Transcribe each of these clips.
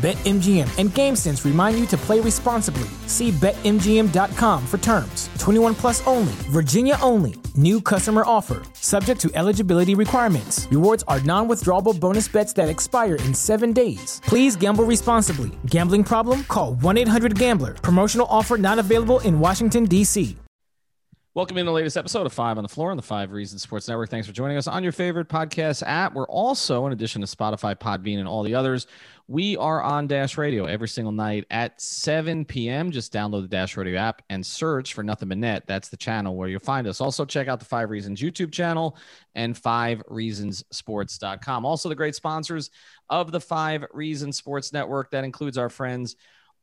BetMGM and GameSense remind you to play responsibly. See BetMGM.com for terms. 21 plus only, Virginia only. New customer offer, subject to eligibility requirements. Rewards are non withdrawable bonus bets that expire in seven days. Please gamble responsibly. Gambling problem? Call 1 800 Gambler. Promotional offer not available in Washington, D.C. Welcome in the latest episode of Five on the Floor on the Five Reasons Sports Network. Thanks for joining us on your favorite podcast app. We're also, in addition to Spotify, Podbean, and all the others, we are on Dash Radio every single night at 7 p.m. Just download the Dash Radio app and search for Nothing But Net. That's the channel where you'll find us. Also, check out the Five Reasons YouTube channel and Five Reasons Sports.com. Also, the great sponsors of the Five Reasons Sports Network. That includes our friends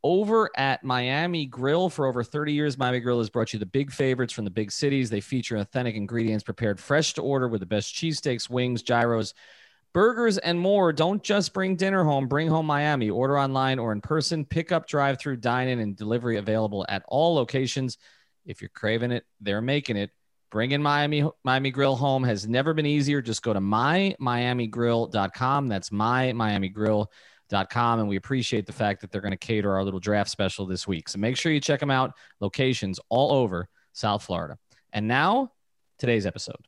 over at Miami Grill for over 30 years. Miami Grill has brought you the big favorites from the big cities. They feature authentic ingredients prepared fresh to order with the best cheesesteaks, wings, gyros, burgers, and more. Don't just bring dinner home, bring home Miami. Order online or in person, pick up, drive through, dine in, and delivery available at all locations. If you're craving it, they're making it. Bringing Miami Miami Grill home has never been easier. Just go to mymiamigrill.com. That's mymiamigrill.com. And we appreciate the fact that they're going to cater our little draft special this week. So make sure you check them out. Locations all over South Florida. And now, today's episode.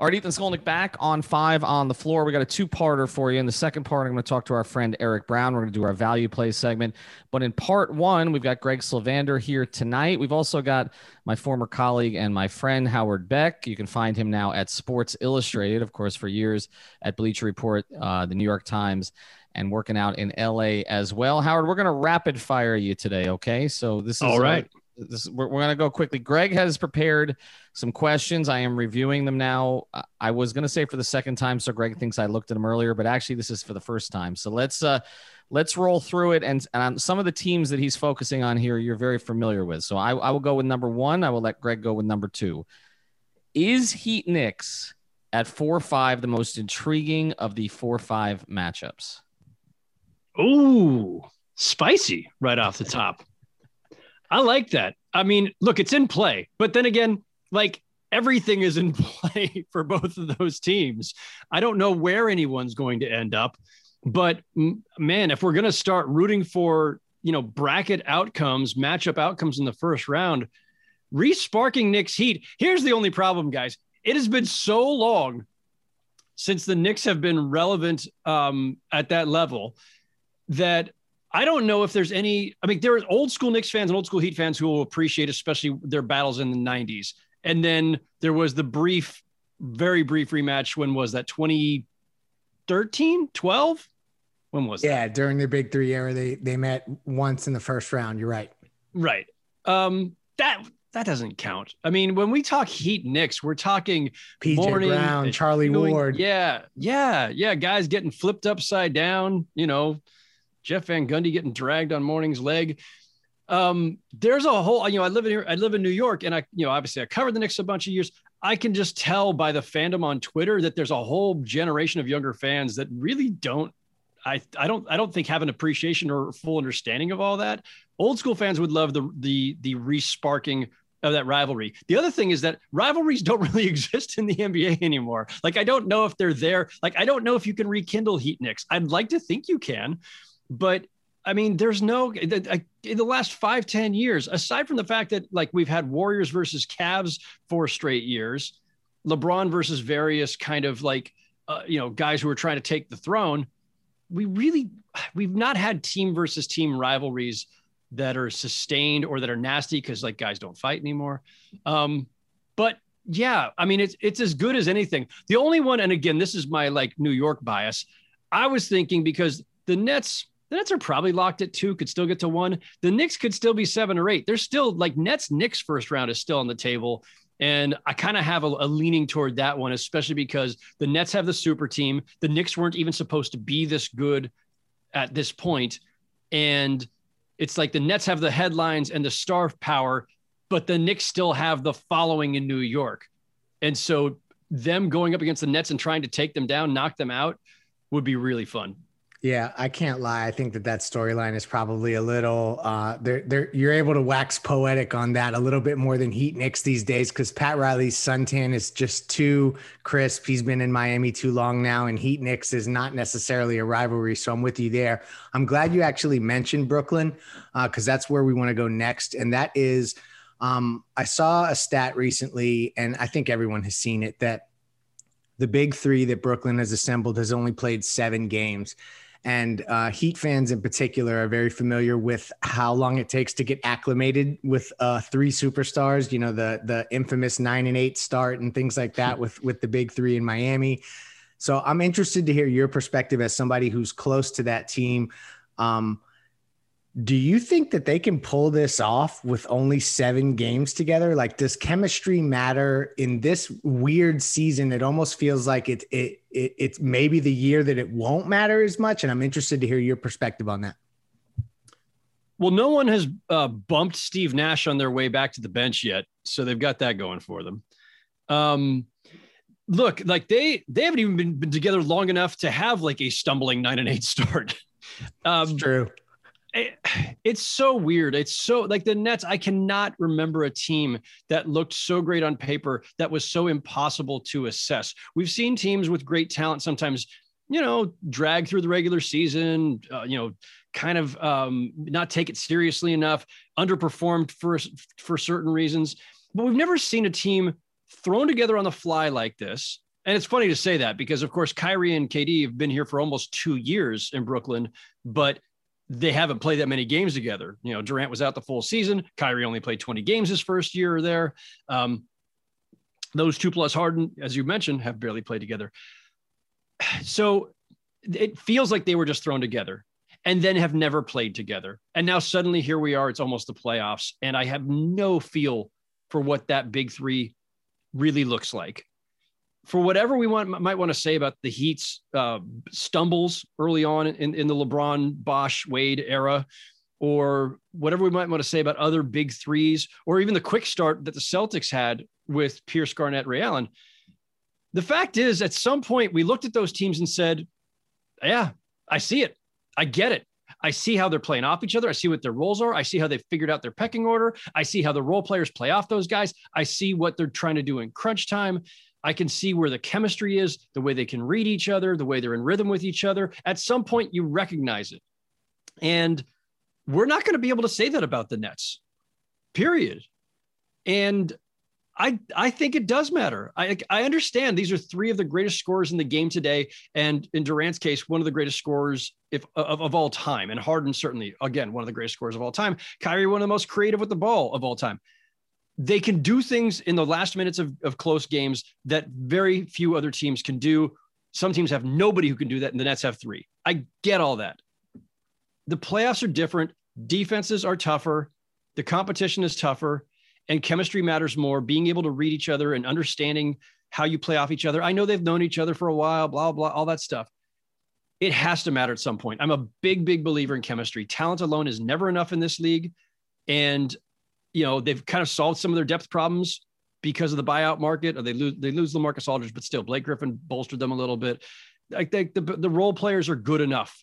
All right, Ethan Skolnick back on five on the floor. We got a two parter for you. In the second part, I'm going to talk to our friend Eric Brown. We're going to do our value play segment. But in part one, we've got Greg Sylvander here tonight. We've also got my former colleague and my friend Howard Beck. You can find him now at Sports Illustrated, of course, for years at Bleacher Report, uh, the New York Times, and working out in LA as well. Howard, we're going to rapid fire you today, okay? So this is All right. uh, this we're, we're going to go quickly. Greg has prepared some questions. I am reviewing them now. I- was going to say for the second time, so Greg thinks I looked at them earlier, but actually this is for the first time. So let's uh let's roll through it. And, and some of the teams that he's focusing on here, you're very familiar with. So I, I will go with number one. I will let Greg go with number two. Is Heat Knicks at four five the most intriguing of the four five matchups? Ooh, spicy right off the top. I like that. I mean, look, it's in play, but then again, like everything is in play for both of those teams. I don't know where anyone's going to end up, but man, if we're going to start rooting for, you know, bracket outcomes, matchup outcomes in the first round, resparking Knicks heat. Here's the only problem, guys. It has been so long since the Knicks have been relevant um, at that level that I don't know if there's any. I mean, there are old school Knicks fans and old school Heat fans who will appreciate, especially their battles in the '90s. And then there was the brief, very brief rematch. When was that? 2013, 12? When was that? Yeah, during the Big Three era, they they met once in the first round. You're right. Right. Um, that that doesn't count. I mean, when we talk Heat Knicks, we're talking PJ Mourning Brown, Charlie doing- Ward. Yeah, yeah, yeah. Guys getting flipped upside down. You know, Jeff Van Gundy getting dragged on Mourning's leg. Um, there's a whole. You know, I live in here. I live in New York, and I, you know, obviously I covered the Knicks a bunch of years. I can just tell by the fandom on Twitter that there's a whole generation of younger fans that really don't. I, I don't I don't think have an appreciation or full understanding of all that. Old school fans would love the the the resparking of that rivalry. The other thing is that rivalries don't really exist in the NBA anymore. Like I don't know if they're there. Like I don't know if you can rekindle Heat Knicks. I'd like to think you can, but I mean, there's no in the last five ten years, aside from the fact that like we've had Warriors versus Cavs for straight years, LeBron versus various kind of like uh, you know guys who are trying to take the throne. we really we've not had team versus team rivalries that are sustained or that are nasty because like guys don't fight anymore. Um, but yeah, I mean it's it's as good as anything. The only one, and again, this is my like New York bias. I was thinking because the Nets, the Nets are probably locked at two, could still get to one. The Knicks could still be seven or eight. They're still like Nets Knicks first round is still on the table. And I kind of have a, a, leaning toward that one, especially because the Nets have the super team. The Knicks weren't even supposed to be this good at this point. And it's like the Nets have the headlines and the star power, but the Knicks still have the following in New York. And so them going up against the Nets and trying to take them down, knock them out would be really fun. Yeah, I can't lie. I think that that storyline is probably a little. Uh, they're, you're able to wax poetic on that a little bit more than Heat Knicks these days because Pat Riley's suntan is just too crisp. He's been in Miami too long now, and Heat Knicks is not necessarily a rivalry. So I'm with you there. I'm glad you actually mentioned Brooklyn because uh, that's where we want to go next, and that is. Um, I saw a stat recently, and I think everyone has seen it that the big three that Brooklyn has assembled has only played seven games. And uh, Heat fans in particular are very familiar with how long it takes to get acclimated with uh, three superstars. You know the the infamous nine and eight start and things like that with with the big three in Miami. So I'm interested to hear your perspective as somebody who's close to that team. Um, do you think that they can pull this off with only seven games together? Like, does chemistry matter in this weird season? It almost feels like it, it, it it's maybe the year that it won't matter as much. And I'm interested to hear your perspective on that. Well, no one has uh, bumped Steve Nash on their way back to the bench yet, so they've got that going for them. Um, look, like they they haven't even been, been together long enough to have like a stumbling nine and eight start. Um, it's true it, it's so weird. It's so like the Nets. I cannot remember a team that looked so great on paper that was so impossible to assess. We've seen teams with great talent sometimes, you know, drag through the regular season, uh, you know, kind of um, not take it seriously enough, underperformed for for certain reasons. But we've never seen a team thrown together on the fly like this. And it's funny to say that because, of course, Kyrie and KD have been here for almost two years in Brooklyn, but they haven't played that many games together. You know, Durant was out the full season. Kyrie only played 20 games his first year there. Um, those two plus Harden, as you mentioned, have barely played together. So it feels like they were just thrown together and then have never played together. And now suddenly here we are. It's almost the playoffs. And I have no feel for what that big three really looks like for whatever we want might want to say about the Heat's uh, stumbles early on in, in the LeBron, Bosh, Wade era, or whatever we might want to say about other big threes, or even the quick start that the Celtics had with Pierce Garnett, Ray Allen. The fact is, at some point, we looked at those teams and said, "Yeah, I see it. I get it. I see how they're playing off each other. I see what their roles are. I see how they figured out their pecking order. I see how the role players play off those guys. I see what they're trying to do in crunch time. I can see where the chemistry is, the way they can read each other, the way they're in rhythm with each other. At some point, you recognize it. And we're not going to be able to say that about the Nets, period. And I, I think it does matter. I, I understand these are three of the greatest scorers in the game today. And in Durant's case, one of the greatest scorers if, of, of all time. And Harden, certainly, again, one of the greatest scorers of all time. Kyrie, one of the most creative with the ball of all time they can do things in the last minutes of, of close games that very few other teams can do. Some teams have nobody who can do that, and the Nets have three. I get all that. The playoffs are different. Defenses are tougher. The competition is tougher, and chemistry matters more. Being able to read each other and understanding how you play off each other. I know they've known each other for a while, blah, blah, all that stuff. It has to matter at some point. I'm a big, big believer in chemistry. Talent alone is never enough in this league. And you know, they've kind of solved some of their depth problems because of the buyout market, or they lose they lose LaMarcus Aldridge, but still Blake Griffin bolstered them a little bit. I think the the role players are good enough,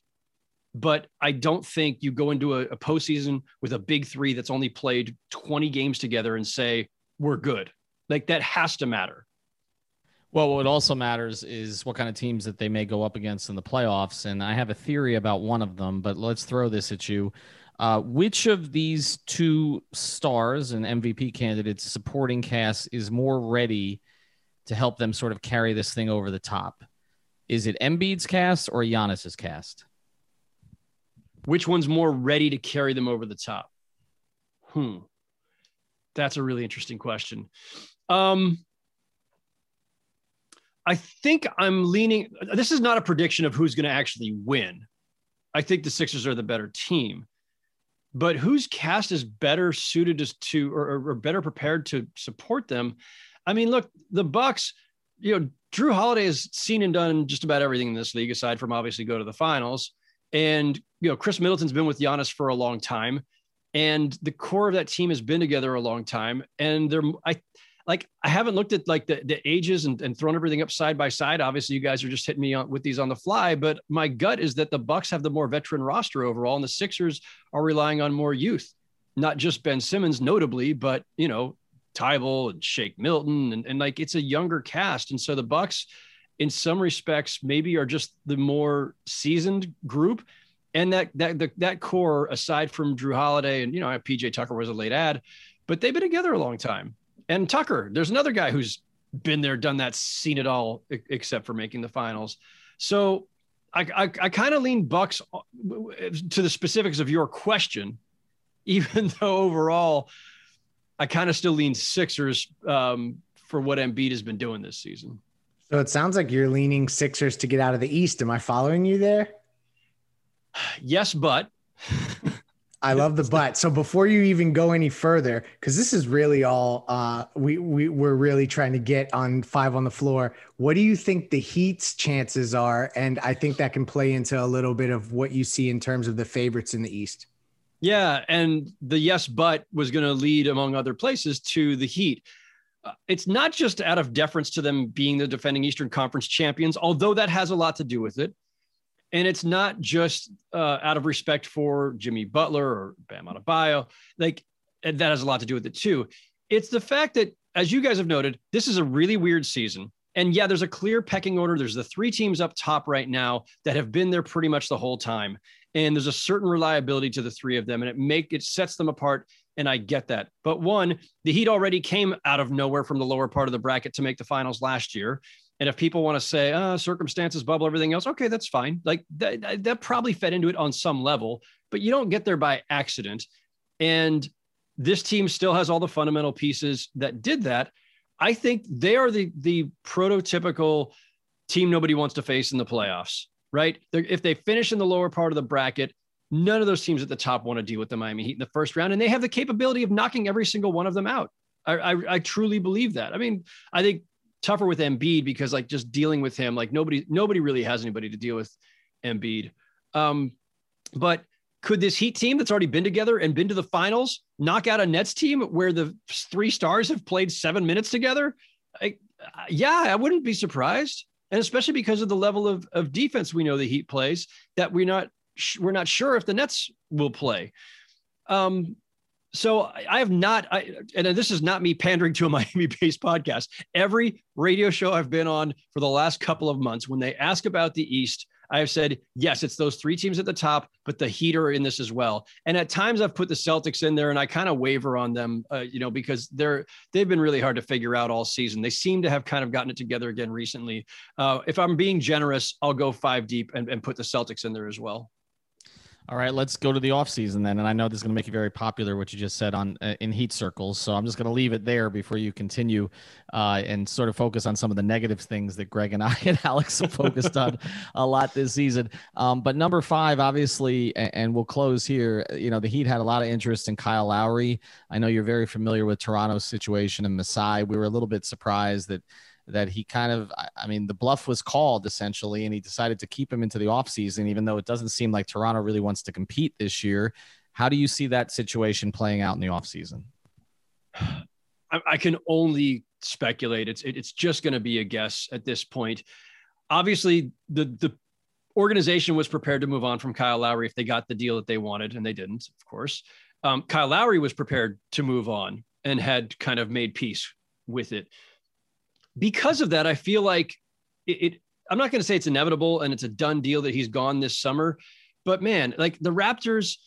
but I don't think you go into a, a postseason with a big three that's only played 20 games together and say we're good. Like that has to matter. Well, what also matters is what kind of teams that they may go up against in the playoffs. And I have a theory about one of them, but let's throw this at you. Uh, which of these two stars and MVP candidates supporting cast is more ready to help them sort of carry this thing over the top? Is it Embiid's cast or Giannis's cast? Which one's more ready to carry them over the top? Hmm. That's a really interesting question. Um, I think I'm leaning. This is not a prediction of who's going to actually win. I think the Sixers are the better team, but whose cast is better suited to, or, or better prepared to support them? I mean, look, the Bucks. You know, Jrue Holiday has seen and done just about everything in this league, aside from obviously go to the finals. And you know, Khris Middleton's been with Giannis for a long time, and the core of that team has been together a long time. And they're, I like, I haven't looked at like the, the ages and, and thrown everything up side by side. Obviously, you guys are just hitting me on, with these on the fly, but my gut is that the Bucks have the more veteran roster overall, and the Sixers are relying on more youth, not just Ben Simmons, notably, but you know, Thybulle and Shake Milton, and, and like it's a younger cast, and so the Bucks in some respects maybe are just the more seasoned group and that that the, that core aside from Jrue Holiday and you know PJ Tucker was a late ad, but they've been together a long time. And Tucker, there's another guy who's been there, done that, seen it all, except for making the finals. So I I, I kind of lean Bucks uh, to the specifics of your question, even though overall I kind of still lean Sixers um, for what Embiid has been doing this season. So it sounds like you're leaning Sixers to get out of the East. Am I following you there? Yes, but I love the but. So before you even go any further, because this is really all uh, we we we're really trying to get on five on the floor. What do you think the Heat's chances are? And I think that can play into a little bit of what you see in terms of the favorites in the East. Yeah, and the yes but was going to lead, among other places, to the Heat. Uh, it's not just out of deference to them being the defending Eastern Conference champions, although that has a lot to do with it. And it's not just uh, out of respect for Jimmy Butler or Bam Adebayo. Like that has a lot to do with it too. It's the fact that, as you guys have noted, this is a really weird season. And yeah, there's a clear pecking order. There's the three teams up top right now that have been there pretty much the whole time. And there's a certain reliability to the three of them, and it make it sets them apart. And I get that. But one, the Heat already came out of nowhere from the lower part of the bracket to make the finals last year. And if people want to say, uh, circumstances, bubble, everything else, okay, that's fine. Like that, that probably fed into it on some level, but you don't get there by accident. And this team still has all the fundamental pieces that did that. I think they are the the prototypical team nobody wants to face in the playoffs, right? They're, if they finish in the lower part of the bracket, none of those teams at the top want to deal with the Miami Heat in the first round, and they have the capability of knocking every single one of them out. I, I, I truly believe that. I mean, I think tougher with Embiid because like just dealing with him, like nobody nobody really has anybody to deal with Embiid. Um, but could this Heat team that's already been together and been to the finals knock out a Nets team where the three stars have played seven minutes together? I, yeah, I wouldn't be surprised, and especially because of the level of, of defense we know the Heat plays that we're not we're not sure if the Nets will play. Um, so I have not, I, and this is not me pandering to a Miami-based podcast. Every radio show I've been on for the last couple of months, when they ask about the East, I have said yes, it's those three teams at the top, but the Heat are in this as well. And at times I've put the Celtics in there, and I kind of waver on them, uh, you know, because they're they've been really hard to figure out all season. They seem to have kind of gotten it together again recently. Uh, if I'm being generous, I'll go five deep and, and put the Celtics in there as well. All right, let's go to the offseason then. And I know this is going to make you very popular, what you just said on uh, in heat circles. So I'm just going to leave it there before you continue uh, and sort of focus on some of the negative things that Greg and I and Alex have focused on a lot this season. Um, but number five, obviously, and, and we'll close here. You know, the Heat had a lot of interest in Kyle Lowry. I know you're very familiar with Toronto's situation and Masai. We were a little bit surprised that that he kind of I mean the bluff was called essentially and he decided to keep him into the offseason even though it doesn't seem like Toronto really wants to compete this year. How do you see that situation playing out in the offseason? I, I can only speculate. It's it's just going to be a guess at this point. Obviously, the the organization was prepared to move on from Kyle Lowry if they got the deal that they wanted, and they didn't, of course. Um, Kyle Lowry was prepared to move on and had kind of made peace with it because of that, I feel like it, it I'm not going to say it's inevitable and it's a done deal that he's gone this summer, but man, like the Raptors,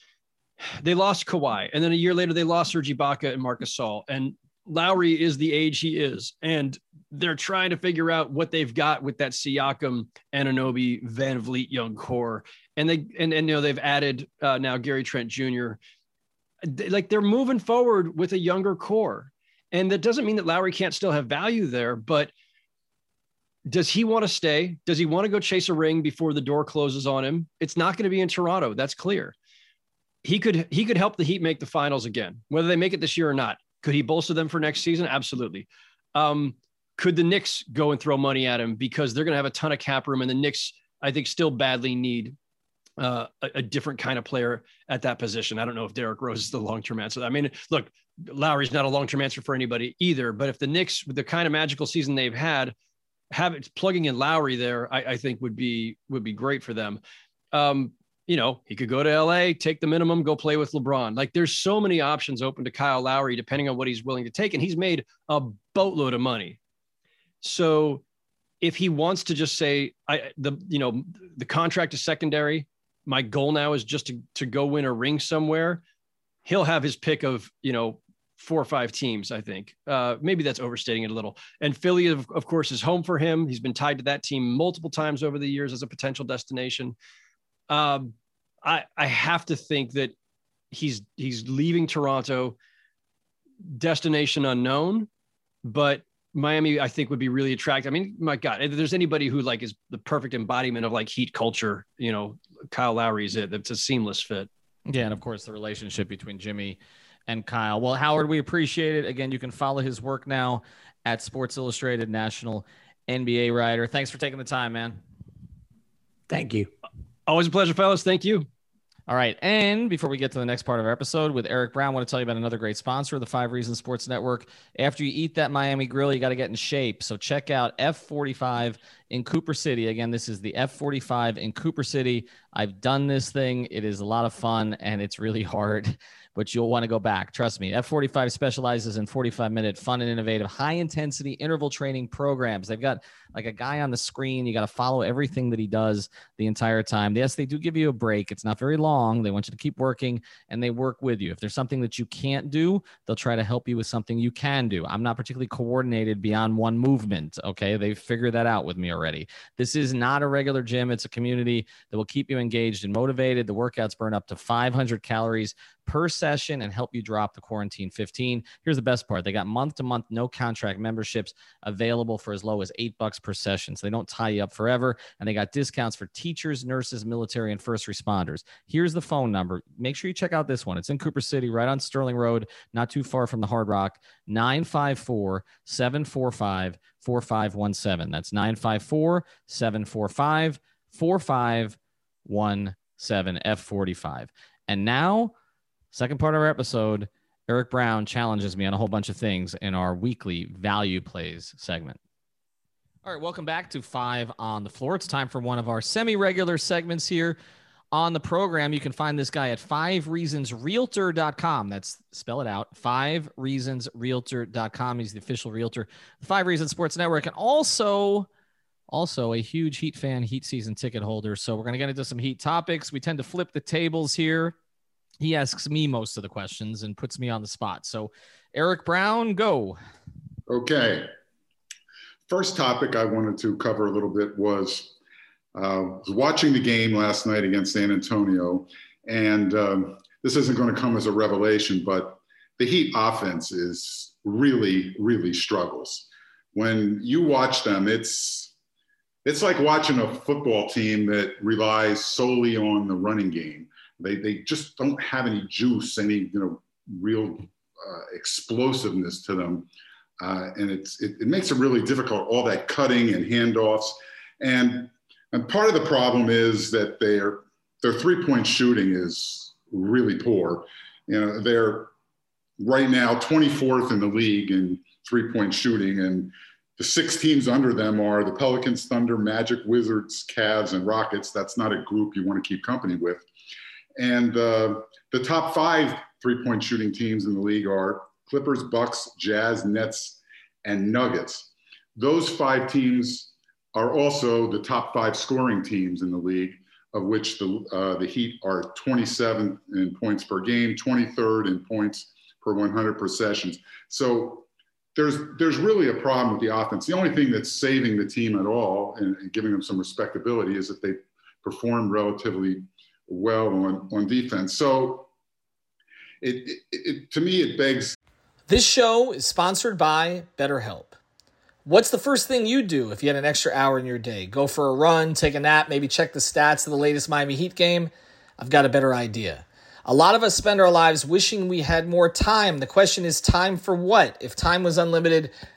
they lost Kawhi, and then a year later they lost Serge Ibaka and Marcus Gasol, and Lowry is the age he is, and they're trying to figure out what they've got with that Siakam, Anunoby, Van Vleet young core, and they and and you know they've added uh, now Gary Trent Jr. Like they're moving forward with a younger core, and that doesn't mean that Lowry can't still have value there, but does he want to stay? Does he want to go chase a ring before the door closes on him? It's not going to be in Toronto. That's clear. He could he could help the Heat make the finals again, whether they make it this year or not. Could he bolster them for next season? Absolutely. Um, could the Knicks go and throw money at him because they're going to have a ton of cap room, and the Knicks, I think, still badly need uh, a, a, different kind of player at that position. I don't know if Derrick Rose is the long term answer. I mean, look, Lowry's not a long term answer for anybody either. But if the Knicks, with the kind of magical season they've had, have it plugging in Lowry there, I, I think would be would be great for them. Um, you know, he could go to LA, take the minimum, go play with LeBron. Like there's so many options open to Kyle Lowry, depending on what he's willing to take. And he's made a boatload of money. So if he wants to just say, I the you know, the contract is secondary. My goal now is just to, to go win a ring somewhere. He'll have his pick of, you know, four or five teams, I think. Uh, maybe that's overstating it a little. And Philly, of, of course, is home for him. He's been tied to that team multiple times over the years as a potential destination. Um, I I have to think that he's he's leaving Toronto, destination unknown, but Miami I think would be really attractive. I mean, my God, if there's anybody who like is the perfect embodiment of like Heat culture, you know, Kyle Lowry is it. It's a seamless fit. Yeah, and of course the relationship between Jimmy and Kyle. Well, Howard, we appreciate it. Again, you can follow his work now at Sports Illustrated National NBA writer. Thanks for taking the time, man. Thank you. Always a pleasure, fellas. Thank you. All right. And before we get to the next part of our episode with Eric Brown, I want to tell you about another great sponsor of the Five Reasons Sports Network. After you eat that Miami grill, you got to get in shape. So check out F45 in Cooper City. Again, this is the F45 in Cooper City. I've done this thing, it is a lot of fun and it's really hard but you'll want to go back. Trust me. F45 specializes in 45 minute fun and innovative, high intensity interval training programs. They've got like a guy on the screen. You got to follow everything that he does the entire time. Yes, they do give you a break. It's not very long. They want you to keep working and they work with you. If there's something that you can't do, they'll try to help you with something you can do. I'm not particularly coordinated beyond one movement. Okay. They've figured that out with me already. This is not a regular gym, it's a community that will keep you engaged and motivated. The workouts burn up to 500 calories per session and help you drop the quarantine 15. Here's the best part. They got month to month no contract memberships available for as low as 8 bucks per session. So they don't tie you up forever and they got discounts for teachers, nurses, military and first responders. Here's the phone number. Make sure you check out this one. It's in Cooper City right on Sterling Road, not too far from the Hard Rock. 954 745 4517. That's 954 745 4517 F45. And now Second part of our episode, Eric Brown challenges me on a whole bunch of things in our weekly value plays segment. All right, welcome back to Five on the Floor. It's time for one of our semi regular segments here on the program. You can find this guy at fivereasonsrealtor.com. That's spell it out fivereasonsrealtor.com. He's the official realtor, the Five Reasons Sports Network, and also also a huge Heat fan, Heat season ticket holder. So we're going to get into some Heat topics. We tend to flip the tables here he asks me most of the questions and puts me on the spot. So, Eric Brown, go. Okay. First topic I wanted to cover a little bit was uh, watching the game last night against San Antonio, and um, this isn't going to come as a revelation, but the Heat offense is really, really struggles. When you watch them, it's it's like watching a football team that relies solely on the running game. They, they just don't have any juice, any you know real uh, explosiveness to them, uh, and it's it, it, makes it really difficult. All that cutting and handoffs, and and part of the problem is that their their three point shooting is really poor. You know they're right now 24th in the league in three point shooting, and the six teams under them are the Pelicans, Thunder, Magic, Wizards, Cavs, and Rockets. That's not a group you want to keep company with. And uh, the top five three point shooting teams in the league are Clippers, Bucks, Jazz, Nets, and Nuggets. Those five teams are also the top five scoring teams in the league, of which the, uh, the Heat are 27th in points per game, 23rd in points per 100 possessions. So there's there's really a problem with the offense. The only thing that's saving the team at all and, and giving them some respectability is that they performed relatively well on, on defense. So it, it, it to me it begs. This show is sponsored by BetterHelp. What's the first thing you do if you had an extra hour in your day? Go for a run, take a nap, maybe check the stats of the latest Miami Heat game? I've got a better idea. A lot of us spend our lives wishing we had more time. The question is, time for what? If time was unlimited,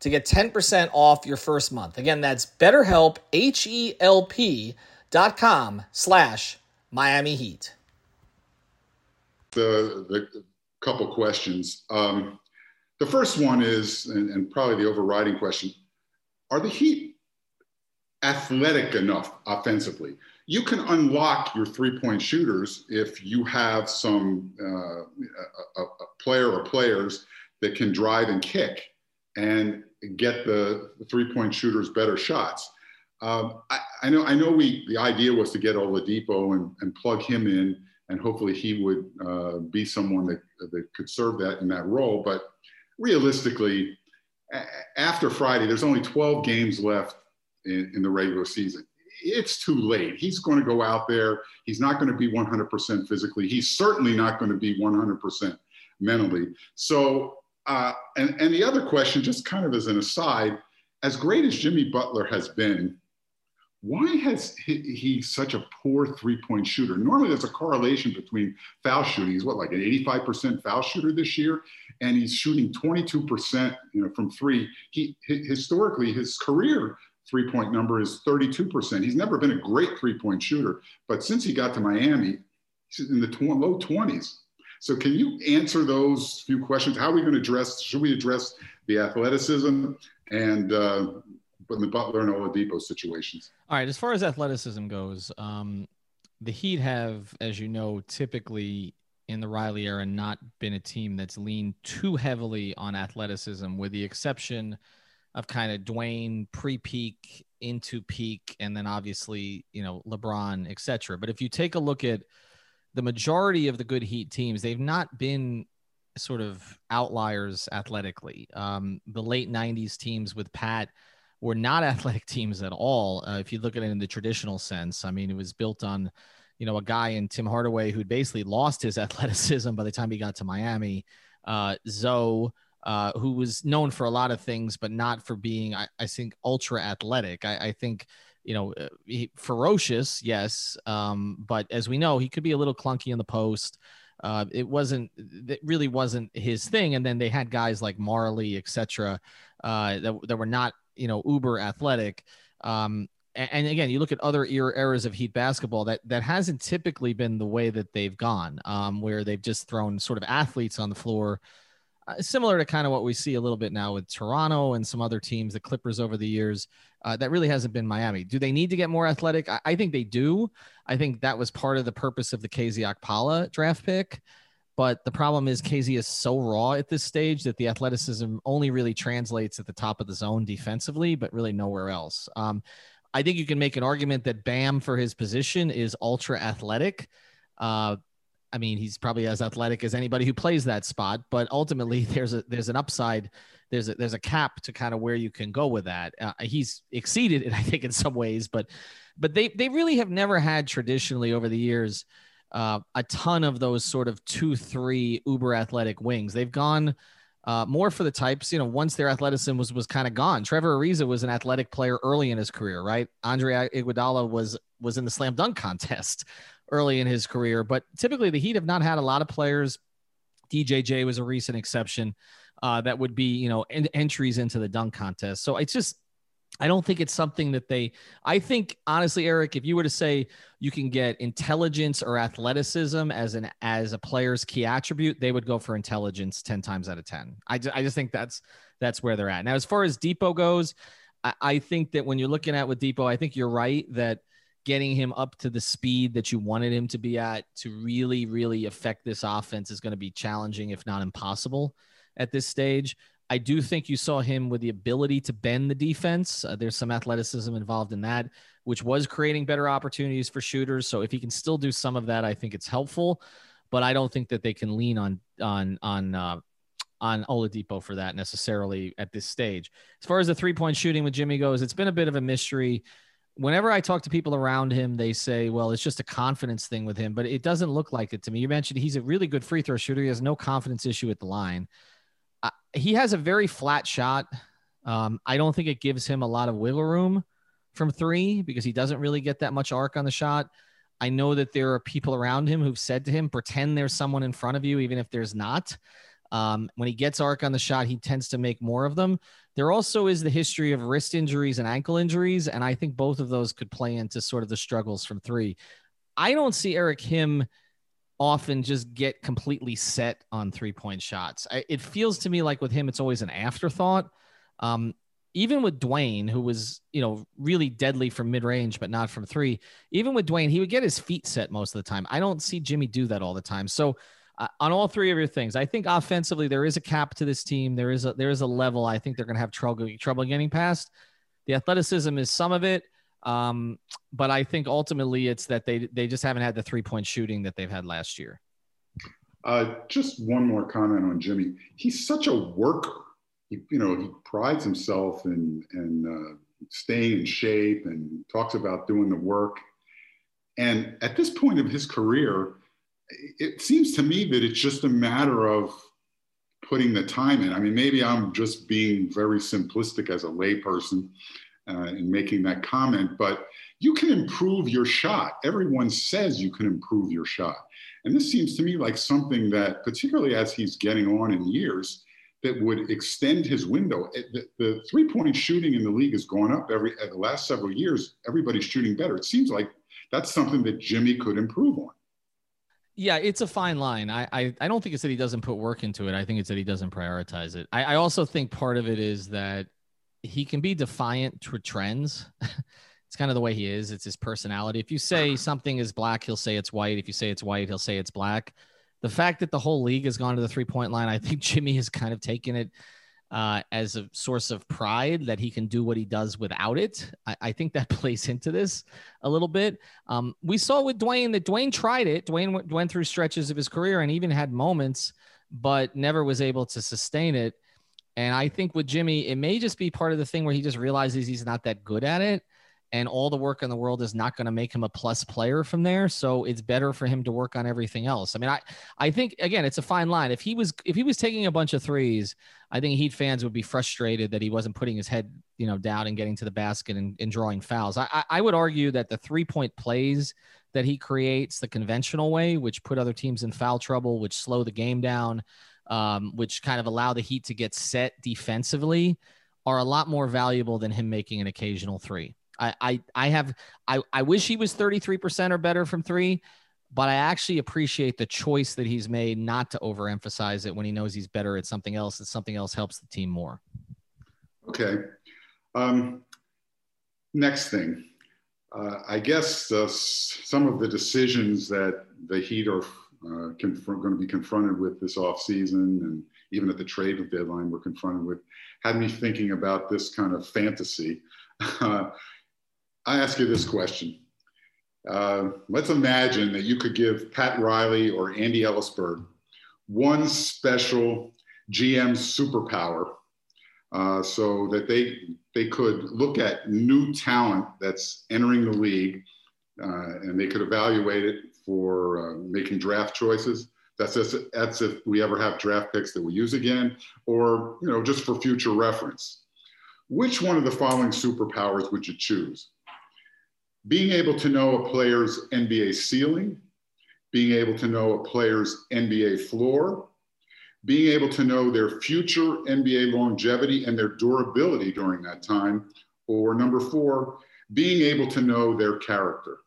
to get 10% off your first month. Again, that's betterhelp, H-E-L-P dot com slash Miami Heat. The, the couple questions. Um, the first one is, and, and probably the overriding question, are the Heat athletic enough offensively? You can unlock your three-point shooters if you have some uh, a, a player or players that can drive and kick. And get the three point shooters better shots. Um, I, I, know I know we the idea was to get Oladipo and, and plug him in, and hopefully he would uh, be someone that that could serve that in that role. But realistically, a- after Friday, there's only 12 games left in, in the regular season. It's too late. He's going to go out there. He's not going to be 100% physically. He's certainly not going to be 100% mentally. So uh, and, and the other question, just kind of as an aside, as great as Jimmy Butler has been, why has he, he such a poor three-point shooter? Normally, there's a correlation between foul shooting. He's what, like an 85% foul shooter this year, and he's shooting 22%, you know, from three. He historically his career three-point number is 32%. He's never been a great three-point shooter, but since he got to Miami, he's in the tw- low 20s. So can you answer those few questions? How are we going to address, should we address the athleticism and uh, the Butler and Oladipo situations? All right. As far as athleticism goes, um, the Heat have, as you know, typically in the Riley era not been a team that's leaned too heavily on athleticism, with the exception of kind of Dwyane pre-peak into peak, and then obviously you know LeBron, etc. But if you take a look at the majority of the good Heat teams, they've not been sort of outliers athletically. Um, the late 90s teams with Pat were not athletic teams at all. Uh, if you look at it in the traditional sense, I mean, it was built on, you know, a guy in Tim Hardaway who'd basically lost his athleticism by the time he got to Miami. Uh, Zo, uh, who was known for a lot of things, but not for being, I, I think, ultra athletic. I, I think you know, uh, he, ferocious, yes, um, but as we know, he could be a little clunky in the post. Uh, it wasn't, it really wasn't his thing. And then they had guys like Majerle etc., uh, that, that were not, you know, uber athletic. Um, and, again, you look at other era, eras of Heat basketball that that hasn't typically been the way that they've gone, um, where they've just thrown sort of athletes on the floor uh, similar to kind of what we see a little bit now with Toronto and some other teams, the Clippers over the years. Uh, that really hasn't been Miami. Do they need to get more athletic? I, I, think they do. I think that was part of the purpose of the KZ Okpala draft pick. But the problem is KZ is so raw at this stage that the athleticism only really translates at the top of the zone defensively, but really nowhere else. Um, I think you can make an argument that Bam for his position is ultra athletic. Uh, I mean, he's probably as athletic as anybody who plays that spot, but ultimately there's a there's an upside, there's a there's a cap to kind of where you can go with that. Uh, he's exceeded it, I think, in some ways, but but they they really have never had traditionally over the years uh, a ton of those sort of two three uber athletic wings. They've gone. Uh, more for the types, you know, once their athleticism was was kind of gone. Trevor Ariza was an athletic player early in his career, right? Andre Iguodala was was in the slam dunk contest early in his career. But typically, the Heat have not had a lot of players DJJ was a recent exception uh, that would be, you know, en- entries into the dunk contest. So it's just, I don't think it's something that they, I think honestly, Eric, if you were to say you can get intelligence or athleticism as an, as a player's key attribute, they would go for intelligence 10 times out of 10. I just, I just think that's, that's where they're at. Now, as far as Dipo goes, I, I think that when you're looking at with Dipo, I think you're right that getting him up to the speed that you wanted him to be at to really, really affect this offense is going to be challenging, if not impossible at this stage. I do think you saw him with the ability to bend the defense. Uh, there's some athleticism involved in that, which was creating better opportunities for shooters. So if he can still do some of that, I think it's helpful. But I don't think that they can lean on on on uh, on Oladipo for that necessarily at this stage. As far as the three point shooting with Jimmy goes, it's been a bit of a mystery. Whenever I talk to people around him, they say, well, it's just a confidence thing with him, but it doesn't look like it to me. You mentioned he's a really good free throw shooter. He has no confidence issue at the line he has a very flat shot. Um, I don't think it gives him a lot of wiggle room from three because he doesn't really get that much arc on the shot. I know that there are people around him who've said to him, pretend there's someone in front of you, even if there's not. Um, when he gets arc on the shot, he tends to make more of them. There also is the history of wrist injuries and ankle injuries, and I think both of those could play into sort of the struggles from three. I don't see Eric him often just get completely set on three point shots. I, it feels to me like with him, it's always an afterthought. Um, even with Dwyane, who was, you know, really deadly from mid range, but not from three, even with Dwyane, he would get his feet set most of the time. I don't see Jimmy do that all the time. So, uh, on all three of your things, I think offensively there is a cap to this team. There is a there is a level I think they're going to have trouble trouble getting past. The athleticism is some of it. Um, but I think ultimately it's that they they just haven't had the three point shooting that they've had last year. Uh, just one more comment on Jimmy. He's such a worker. He, you know, he prides himself in in uh, staying in shape and talks about doing the work. And at this point of his career, it seems to me that it's just a matter of putting the time in. I mean, maybe I'm just being very simplistic as a layperson, uh, in making that comment, but you can improve your shot. Everyone says you can improve your shot. And this seems to me like something that, particularly as he's getting on in years, that would extend his window. The, the three point shooting in the league has gone up every the last several years. Everybody's shooting better. It seems like that's something that Jimmy could improve on. Yeah, it's a fine line. I, I, I don't think it's that he doesn't put work into it. I think it's that he doesn't prioritize it. I, I also think part of it is that he can be defiant to trends. it's kind of the way he is. It's his personality. If you say something is black, he'll say it's white. If you say it's white, he'll say it's black. The fact that the whole league has gone to the three point line, I think Jimmy has kind of taken it uh, as a source of pride that he can do what he does without it. I, I think that plays into this a little bit. Um, we saw with Dwyane that Dwyane tried it. Dwyane went, went through stretches of his career and even had moments, but never was able to sustain it. And I think with Jimmy, it may just be part of the thing where he just realizes he's not that good at it. And all the work in the world is not going to make him a plus player from there. So it's better for him to work on everything else. I mean, I, I think again, it's a fine line. If he was if he was taking a bunch of threes, I think Heat fans would be frustrated that he wasn't putting his head, you know, down and getting to the basket and, and drawing fouls. I, I would argue that the three point plays that he creates the conventional way, which put other teams in foul trouble, which slow the game down, um, which kind of allow the Heat to get set defensively, are a lot more valuable than him making an occasional three. I, I, I have, I, I wish he was 33% or better from three, but I actually appreciate the choice that he's made not to overemphasize it when he knows he's better at something else and something else helps the team more. Okay. Um, next thing, uh, I guess uh, some of the decisions that the Heat are uh, conf- going to be confronted with this offseason and even at the trade deadline we're confronted with had me thinking about this kind of fantasy. I ask you this question. Uh, let's imagine that you could give Pat Riley or Andy Elisburg one special GM superpower uh, so that they, they could look at new talent that's entering the league uh, and they could evaluate it for uh, making draft choices. That's just, that's if we ever have draft picks that we use again, or you know, just for future reference. Which one of the following superpowers would you choose? Being able to know a player's NBA ceiling, being able to know a player's NBA floor, being able to know their future NBA longevity and their durability during that time, or number four, being able to know their character?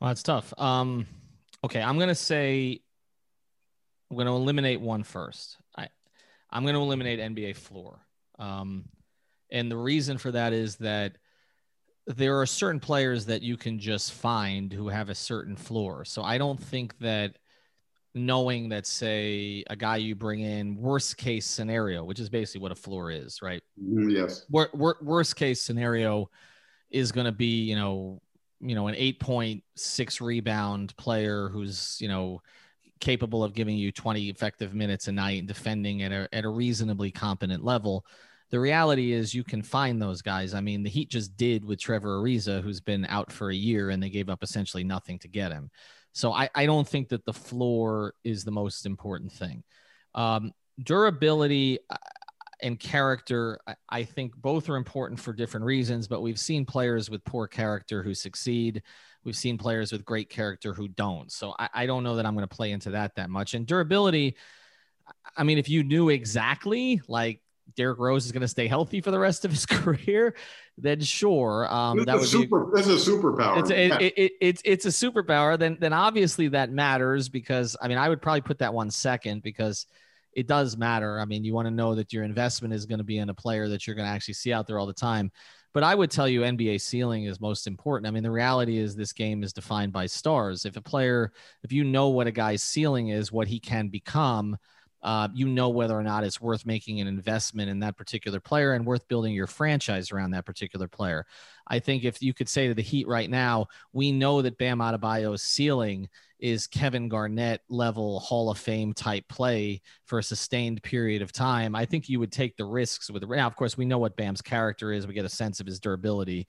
Well, that's tough. Um, okay, I'm gonna say I'm gonna eliminate one first. I I'm gonna eliminate NBA floor. Um, and the reason for that is that there are certain players that you can just find who have a certain floor. So I don't think that knowing that say a guy you bring in worst case scenario, which is basically what a floor is, right? Mm, yes. Wor- wor- worst case scenario is going to be, you know, you know, an 8.6 rebound player who's, you know, capable of giving you 20 effective minutes a night and defending at a, at a reasonably competent level the reality is you can find those guys. I mean, the Heat just did with Trevor Ariza, who's been out for a year, and they gave up essentially nothing to get him. So I, I don't think that the floor is the most important thing. Um, durability uh, and character, I, I think both are important for different reasons, but we've seen players with poor character who succeed. We've seen players with great character who don't. So I, I don't know that I'm going to play into that that much. And durability, I mean, if you knew exactly, like Derrick Rose is going to stay healthy for the rest of his career, then sure, um, that would super, be. That's a superpower. It's a, it, it, it's it's a superpower. Then then obviously that matters because I mean I would probably put that one second because it does matter. I mean you want to know that your investment is going to be in a player that you're going to actually see out there all the time. But I would tell you NBA ceiling is most important. I mean, the reality is this game is defined by stars. If a player, if you know what a guy's ceiling is, what he can become, uh, you know whether or not it's worth making an investment in that particular player and worth building your franchise around that particular player. I think if you could say to the Heat right now, we know that Bam Adebayo's ceiling is Kevin Garnett level Hall of Fame type play for a sustained period of time. I think you would take the risks with now. Of course, we know what Bam's character is. We get a sense of his durability.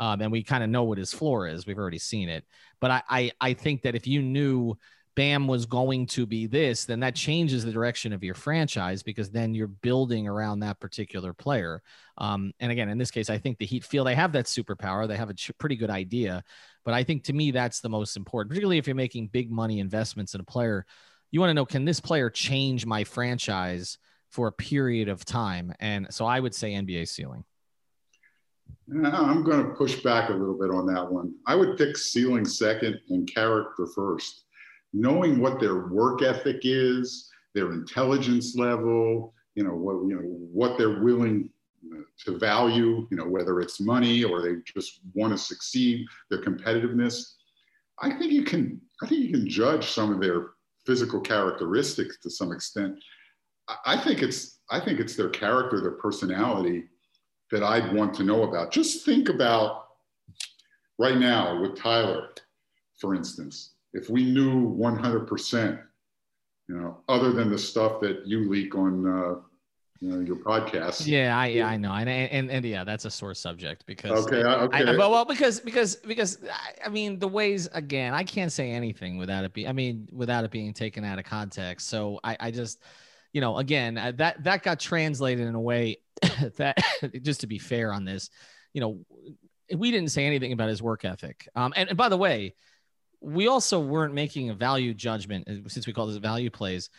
Um, and we kind of know what his floor is. We've already seen it. But I, I, I think that if you knew Bam was going to be this, then that changes the direction of your franchise because then you're building around that particular player. Um, and again, in this case, I think the Heat feel they have that superpower. They have a ch- pretty good idea. But I think to me, that's the most important, particularly if you're making big money investments in a player. You want to know can this player change my franchise for a period of time? And so I would say NBA ceiling. I'm going to push back a little bit on that one. I would pick ceiling second and character first knowing what their work ethic is, their intelligence level, you know, what, you know, what they're willing to value, you know, whether it's money or they just want to succeed, their competitiveness. I think you can, I think you can judge some of their physical characteristics to some extent. I think it's, I think it's their character, their personality that I'd want to know about. Just think about right now with Tyler, for instance if we knew 100%, you know, other than the stuff that you leak on, uh, you know, your podcast. Yeah, I yeah, I know, and, and and yeah, that's a sore subject because okay, okay. I, well, well, because because because I mean the ways again, I can't say anything without it be. I mean, without it being taken out of context. So I I just, you know, again uh, that that got translated in a way that just to be fair on this, you know, we didn't say anything about his work ethic. Um, and, and by the way, we also weren't making a value judgment uh, since we call this value plays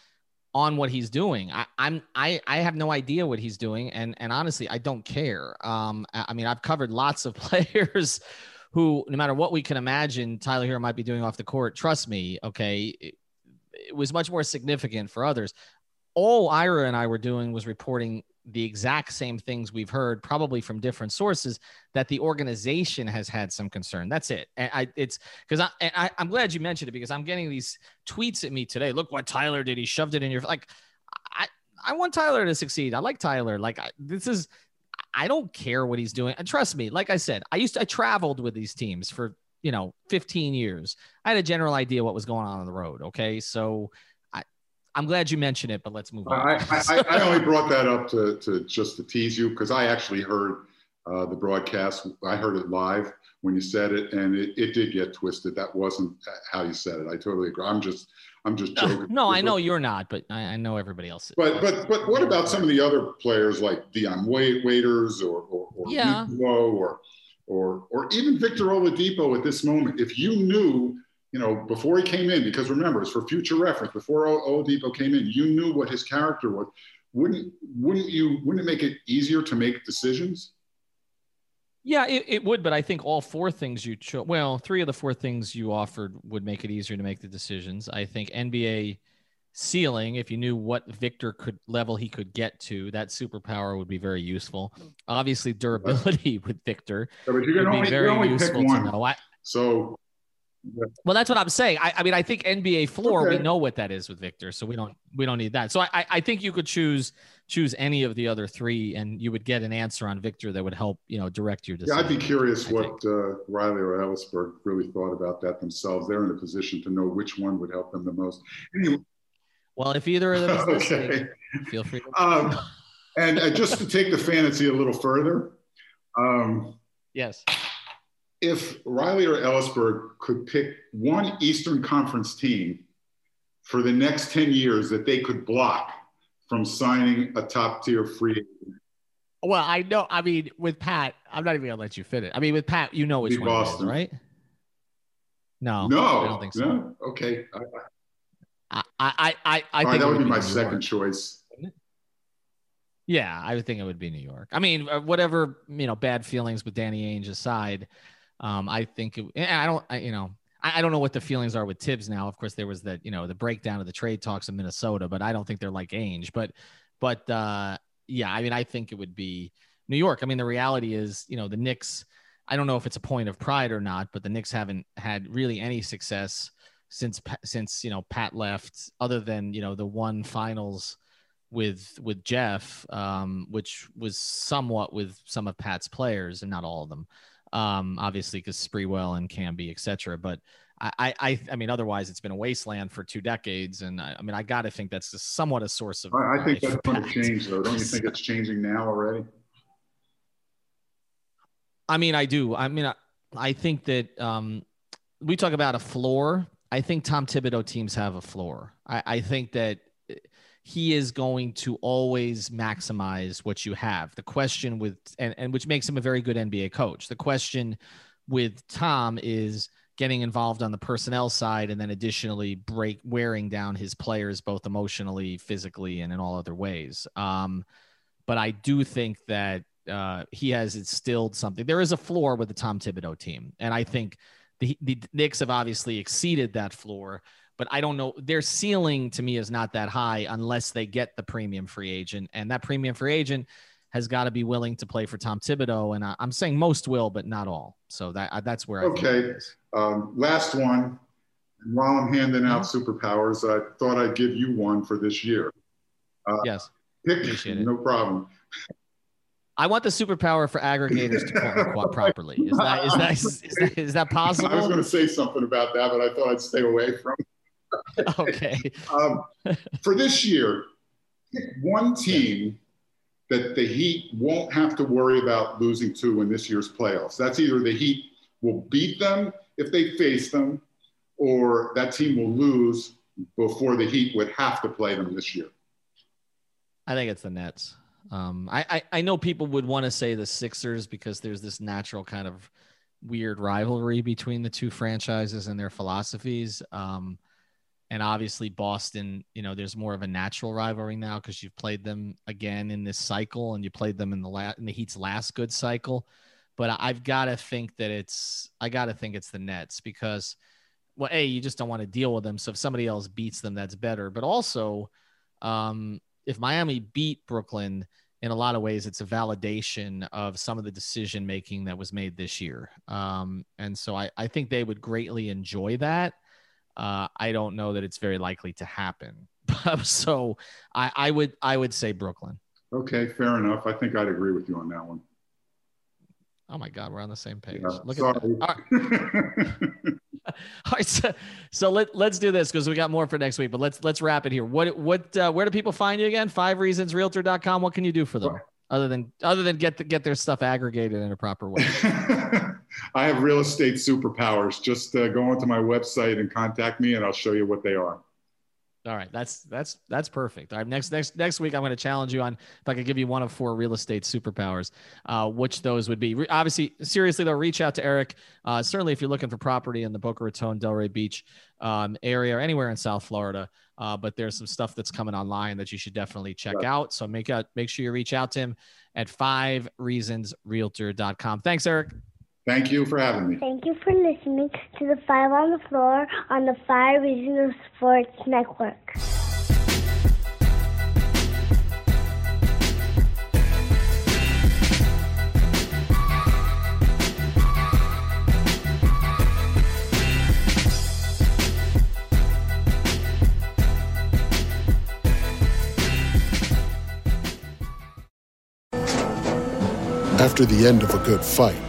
on what he's doing. I, I'm I I have no idea what he's doing, and and honestly, I don't care. Um, I mean, I've covered lots of players who, no matter what we can imagine, Tyler Herro might be doing off the court. Trust me, okay, it, it was much more significant for others. All Ira and I were doing was reporting the exact same things we've heard, probably from different sources, that the organization has had some concern. That's it. And I, it's because I, I, I'm glad you mentioned it because I'm getting these tweets at me today. Look what Tyler did. He shoved it in your like. I, I want Tyler to succeed. I like Tyler. Like I, this is. I don't care what he's doing. And trust me, like I said, I used to, I traveled with these teams for you know 15 years. I had a general idea what was going on on the road. Okay, so I'm glad you mentioned it, but let's move on. I, I, I only brought that up to, to just to tease you because I actually heard uh, the broadcast. I heard it live when you said it, and it, it did get twisted. That wasn't how you said it. I totally agree. I'm just I'm just joking. No, I know you're not, but I, I know everybody else. Is. But but but what about some of the other players like Dion Waiters or or, or yeah. or or or even Victor Oladipo at this moment? If you knew you know, before he came in, because remember, it's for future reference. Before Oladipo came in, you knew what his character was. Wouldn't wouldn't you? Wouldn't it make it easier to make decisions? Yeah, it, it would, but I think all four things you chose, well, three of the four things you offered would make it easier to make the decisions. I think NBA ceiling, if you knew what Victor could level he could get to, that superpower would be very useful. Obviously, durability with Victor Yeah, but you would be only, you very can only pick useful to know. I, So well, that's what I'm saying. I, I mean, I think NBA floor, we know what that is with Victor, so we don't we don't need that. So I, I- think you could choose choose any of the other three, and you would get an answer on Victor that would help you know direct your yeah, decision. I'd be curious I what uh, Riley or Elisburg really thought about that themselves. They're in a position to know which one would help them the most. Anyway, Well, if either of them is listening, okay. feel free. To- Um, and uh, just to take the fantasy a little further, um, yes. If Riley or Elisburg could pick one Eastern Conference team for the next 10 years that they could block from signing a top tier free agent, Well, I know. I mean, with Pat, I'm not even gonna let you fit it. I mean, with Pat, you know which Be one Boston. right? No, no, I don't think so. No? Okay. I, I, I, I, I think right, that would be New my York. second choice. Yeah, I would think it would be New York. I mean, whatever you know, bad feelings with Danny Ainge aside, um, I think it, I don't, I, you know, I, I don't know what the feelings are with Thibs now. Of course, there was that you know the breakdown of the trade talks in Minnesota, but I don't think they're like Ainge. But, but uh, yeah, I mean, I think it would be New York. I mean, the reality is, you know, the Knicks. I don't know if it's a point of pride or not, but the Knicks haven't had really any success since since you know Pat left, other than you know the one finals with with Jeff, um, which was somewhat with some of Pat's players and not all of them, um, obviously because Sprewell and Camby, etc. But I, I, I, I mean, otherwise it's been a wasteland for two decades, and I, I mean, I got to think that's just somewhat a source of. I, I think that's going to change, though. Don't you think it's changing now already? I mean, I do. I mean, I, I think that um, we talk about a floor. I think Tom Thibodeau teams have a floor. I, I think that he is going to always maximize what you have. The question with and, and which makes him a very good NBA coach. The question with Tom is getting involved on the personnel side and then additionally break wearing down his players both emotionally, physically, and in all other ways. Um, but I do think that uh, he has instilled something. There is a floor with the Tom Thibodeau team, and I think the the Knicks have obviously exceeded that floor. But I don't know. Their ceiling to me is not that high unless they get the premium free agent, and that premium free agent has got to be willing to play for Tom Thibodeau. And I, I'm saying most will, but not all. So that that's where I think Okay. Um, last one. And while I'm handing out superpowers, I thought I'd give you one for this year. Yes. Pick, Appreciate it. no problem. I want the superpower for aggregators to quite properly. Is that is that is, is that, is that possible? I was going to say something about that, but I thought I'd stay away from. it. Okay. Um, for this year, pick one team that the Heat won't have to worry about losing to in this year's playoffs. That's either the Heat will beat them if they face them, or that team will lose before the Heat would have to play them this year. I think it's the Nets. Um, I, I I know people would want to say the Sixers because there's this natural kind of weird rivalry between the two franchises and their philosophies. Um, and obviously Boston, you know, there's more of a natural rivalry now because you've played them again in this cycle and you played them in the la- in the Heat's last good cycle. But I've got to think that it's I got to think it's the Nets because well, a you just don't want to deal with them. So if somebody else beats them, that's better. But also, um, if Miami beat Brooklyn, in a lot of ways, it's a validation of some of the decision making that was made this year. Um, and so I, I think they would greatly enjoy that. Uh, I don't know that it's very likely to happen. so I, I would I would say Brooklyn. Okay, fair enough. I think I'd agree with you on that one. Oh my God, we're on the same page. Yeah, Look sorry. at that. All right. All right, so, so let let's do this because we got more for next week. But let's let's wrap it here. What what uh, where do people find you again? Five reasonsrealtor.com. What can you do for them other than other than get the, get their stuff aggregated in a proper way? I have real estate superpowers. Just uh, go onto my website and contact me, and I'll show you what they are. All right, that's that's that's perfect. All right, next next next week I'm going to challenge you on if I could give you one of four real estate superpowers, uh, which those would be. Re- obviously, seriously though, reach out to Eric. Uh, certainly, if you're looking for property in the Boca Raton, Delray Beach um, area or anywhere in South Florida, uh, but there's some stuff that's coming online that you should definitely check Right. out. So make out make sure you reach out to him at fivereasonsrealtor.com. Thanks, Eric. Thank you for having me. Thank you for listening to the Five on the Floor on the Five Regional Sports Network. After the end of a good fight,